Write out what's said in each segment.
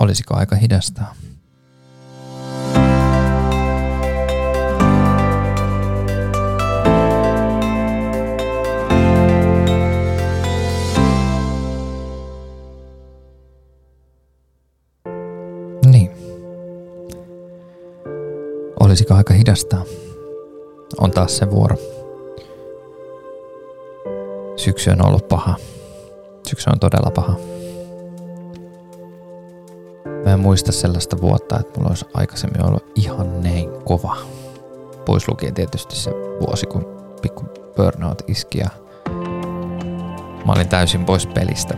Olisiko aika hidastaa? Niin. Olisiko aika hidastaa? On taas se vuoro. Syksy on ollut paha. Syksy on todella paha. En muista sellaista vuotta, että mulla olisi aikaisemmin ollut ihan näin kova. Pois lukien tietysti se vuosi, kun pikku burnout iski ja mä olin täysin pois pelistä.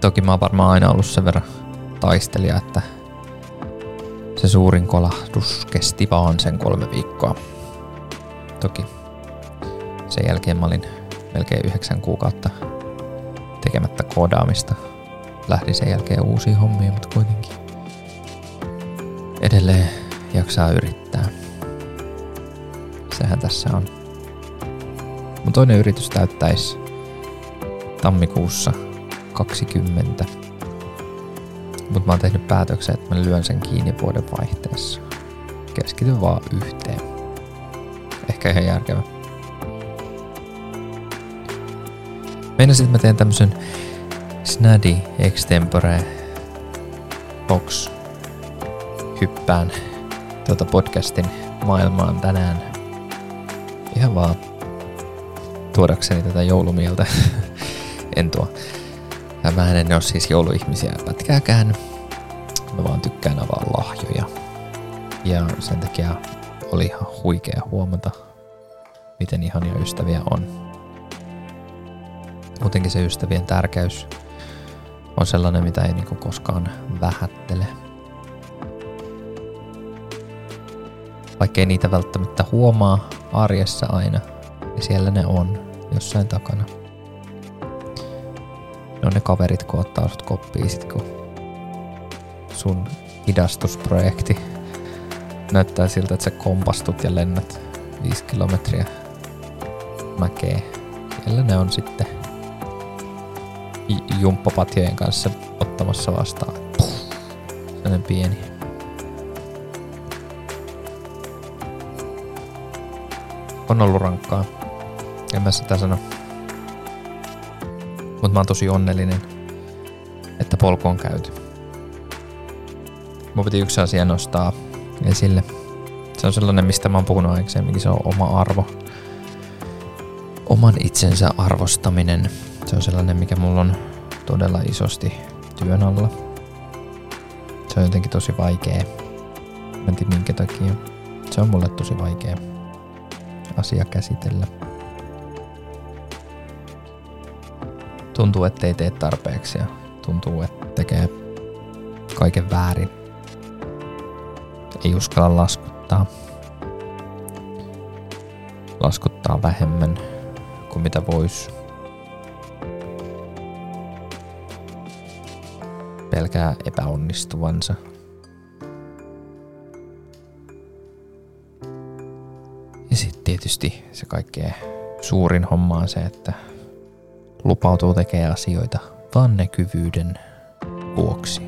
Toki mä oon varmaan aina ollut sen verran taistelija, että se suurin kolahdus kesti vaan sen kolme viikkoa. Toki sen jälkeen mä olin melkein yhdeksän kuukautta tekemättä koodaamista. Lähdin sen jälkeen uusiin hommiin, mutta kuitenkin edelleen jaksaa yrittää. Sehän tässä on. Mun toinen yritys täyttäisi tammikuussa 20. Mutta mä oon tehnyt päätöksen, että mä lyön sen kiinni vuoden vaihteessa. Keskityn vaan yhteen. Ehkä ihan järkevä. Meinasin, että mä teen tämmösen Snadi Extempore Box hyppään tuota podcastin maailmaan tänään. Ihan vaan tuodakseni tätä joulumieltä. en tuo. Mä en ole siis jouluihmisiä pätkääkään. Mä vaan tykkään avaa lahjoja. Ja sen takia oli ihan huikea huomata, miten ihania ystäviä on. Muutenkin se ystävien tärkeys on sellainen, mitä ei niinku koskaan vähättele. Vaikkei niitä välttämättä huomaa arjessa aina, niin siellä ne on jossain takana. Ne on ne kaverit, kun ottaa sut koppiin sit, kun sun hidastusprojekti näyttää siltä, että sä kompastut ja lennät viisi kilometriä mäkeä. Siellä ne on sitten jumppapatjojen kanssa ottamassa vastaan. Sellainen pieni. On ollut rankkaa. En mä sitä sano. Mutta mä oon tosi onnellinen, että polku on käyty. Mun piti yksi asia nostaa esille. Se on sellainen, mistä mä oon puhunut aikaisemminkin, se on oma arvo. Oman itsensä arvostaminen. Se on sellainen, mikä mulla on todella isosti työn alla. Se on jotenkin tosi vaikea. Mä en tiedä minkä takia. Se on mulle tosi vaikea asia käsitellä. Tuntuu, ettei tee tarpeeksi ja tuntuu, että tekee kaiken väärin. Ei uskalla laskuttaa. Laskuttaa vähemmän kuin mitä vois. Pelkää epäonnistuvansa. Ja sitten tietysti se kaikkein suurin homma on se, että lupautuu tekemään asioita vaan näkyvyyden vuoksi.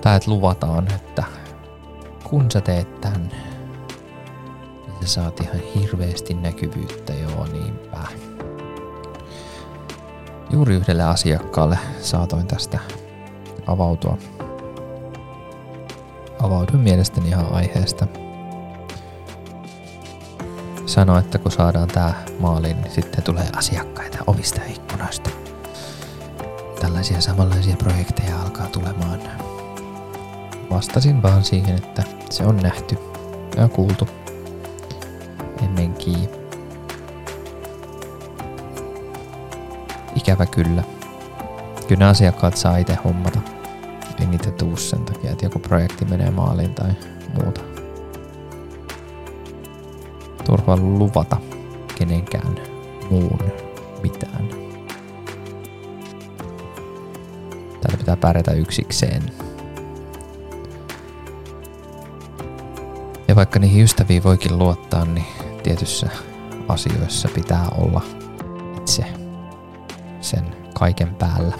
Tai että luvataan, että kun sä teet tän, niin sä saat ihan hirveästi näkyvyyttä, joo niinpä. Juuri yhdelle asiakkaalle saatoin tästä avautua. Avauduin mielestäni ihan aiheesta sanoi, että kun saadaan tää maaliin, niin sitten tulee asiakkaita ovista ja ikkunoista. Tällaisia samanlaisia projekteja alkaa tulemaan. Vastasin vaan siihen, että se on nähty ja kuultu ennenkin. Ikävä kyllä. Kyllä nämä asiakkaat saa itse hommata. Ei niitä tuu sen takia, että joku projekti menee maaliin tai muuta turva luvata kenenkään muun mitään. Täällä pitää pärjätä yksikseen. Ja vaikka niihin ystäviin voikin luottaa, niin tietyssä asioissa pitää olla sen kaiken päällä.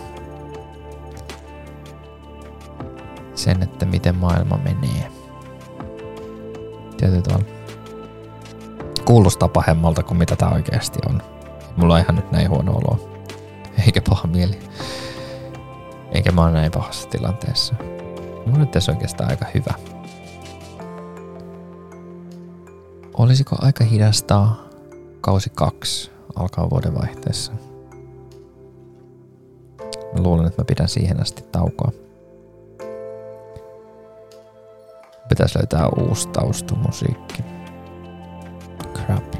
Sen, että miten maailma menee. Tietyllä tavalla. Kuulostaa pahemmalta kuin mitä tämä oikeasti on. Mulla on ihan nyt näin huono olo. Eikä paha mieli. Eikä mä ole näin pahassa tilanteessa. Mulla nyt tässä oikeastaan aika hyvä. Olisiko aika hidastaa kausi kaksi alkaa vuodenvaihteessa? Mä luulen, että mä pidän siihen asti taukoa. Pitäisi löytää uusi taustamusiikki. Crap.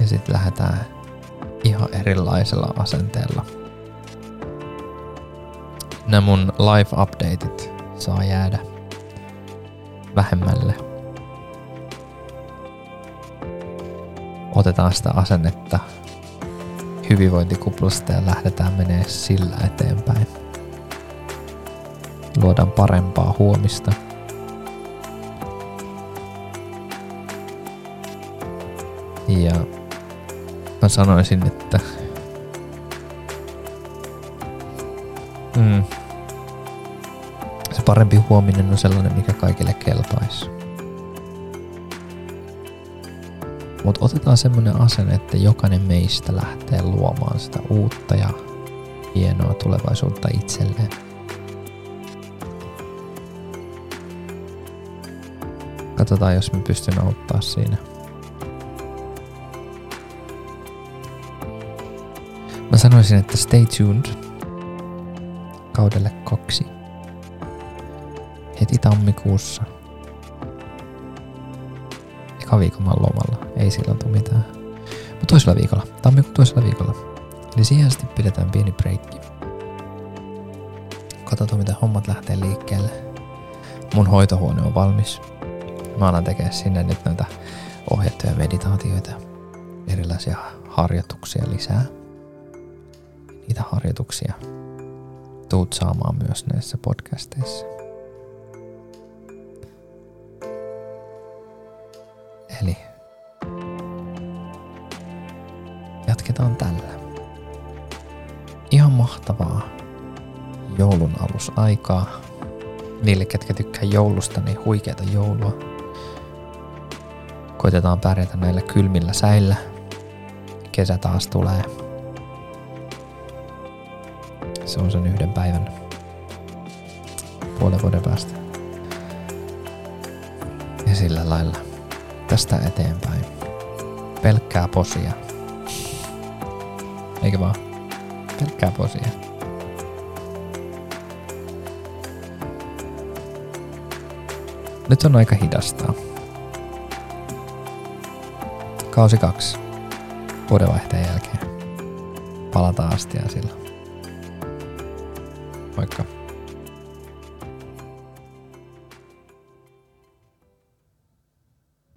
Ja sitten lähdetään ihan erilaisella asenteella. Nämä mun live updateit saa jäädä vähemmälle. Otetaan sitä asennetta hyvinvointikuplasta ja lähdetään menee sillä eteenpäin. Luodaan parempaa huomista. Ja mä sanoisin, että mm, se parempi huominen on sellainen, mikä kaikille kelpaisi. Mutta otetaan semmoinen asenne, että jokainen meistä lähtee luomaan sitä uutta ja hienoa tulevaisuutta itselleen. Katsotaan, jos mä pystyn auttaa siinä. Mä sanoisin, että stay tuned kaudelle kaksi. Heti tammikuussa. Eka viikon mä lomalla. Ei silloin tule mitään. Mutta toisella viikolla. Tammikuun toisella viikolla. Eli siihen asti pidetään pieni breikki. Katsotaan, mitä hommat lähtee liikkeelle. Mun hoitohuone on valmis. Mä alan tekemään sinne nyt näitä ohjattuja meditaatioita, erilaisia harjoituksia lisää. Niitä harjoituksia tuut saamaan myös näissä podcasteissa. Eli jatketaan tällä. Ihan mahtavaa joulun alusaikaa. Niille, ketkä tykkää joulusta, niin huikeata joulua. Koitetaan pärjätä näillä kylmillä säillä. Kesä taas tulee. Se on sen yhden päivän puolen vuoden päästä. Ja sillä lailla tästä eteenpäin. Pelkkää posia. Eikö vaan? Pelkkää posia. Nyt on aika hidastaa. Kausi kaksi. Vuodenvaihteen jälkeen. Palataan astia silloin. Moikka.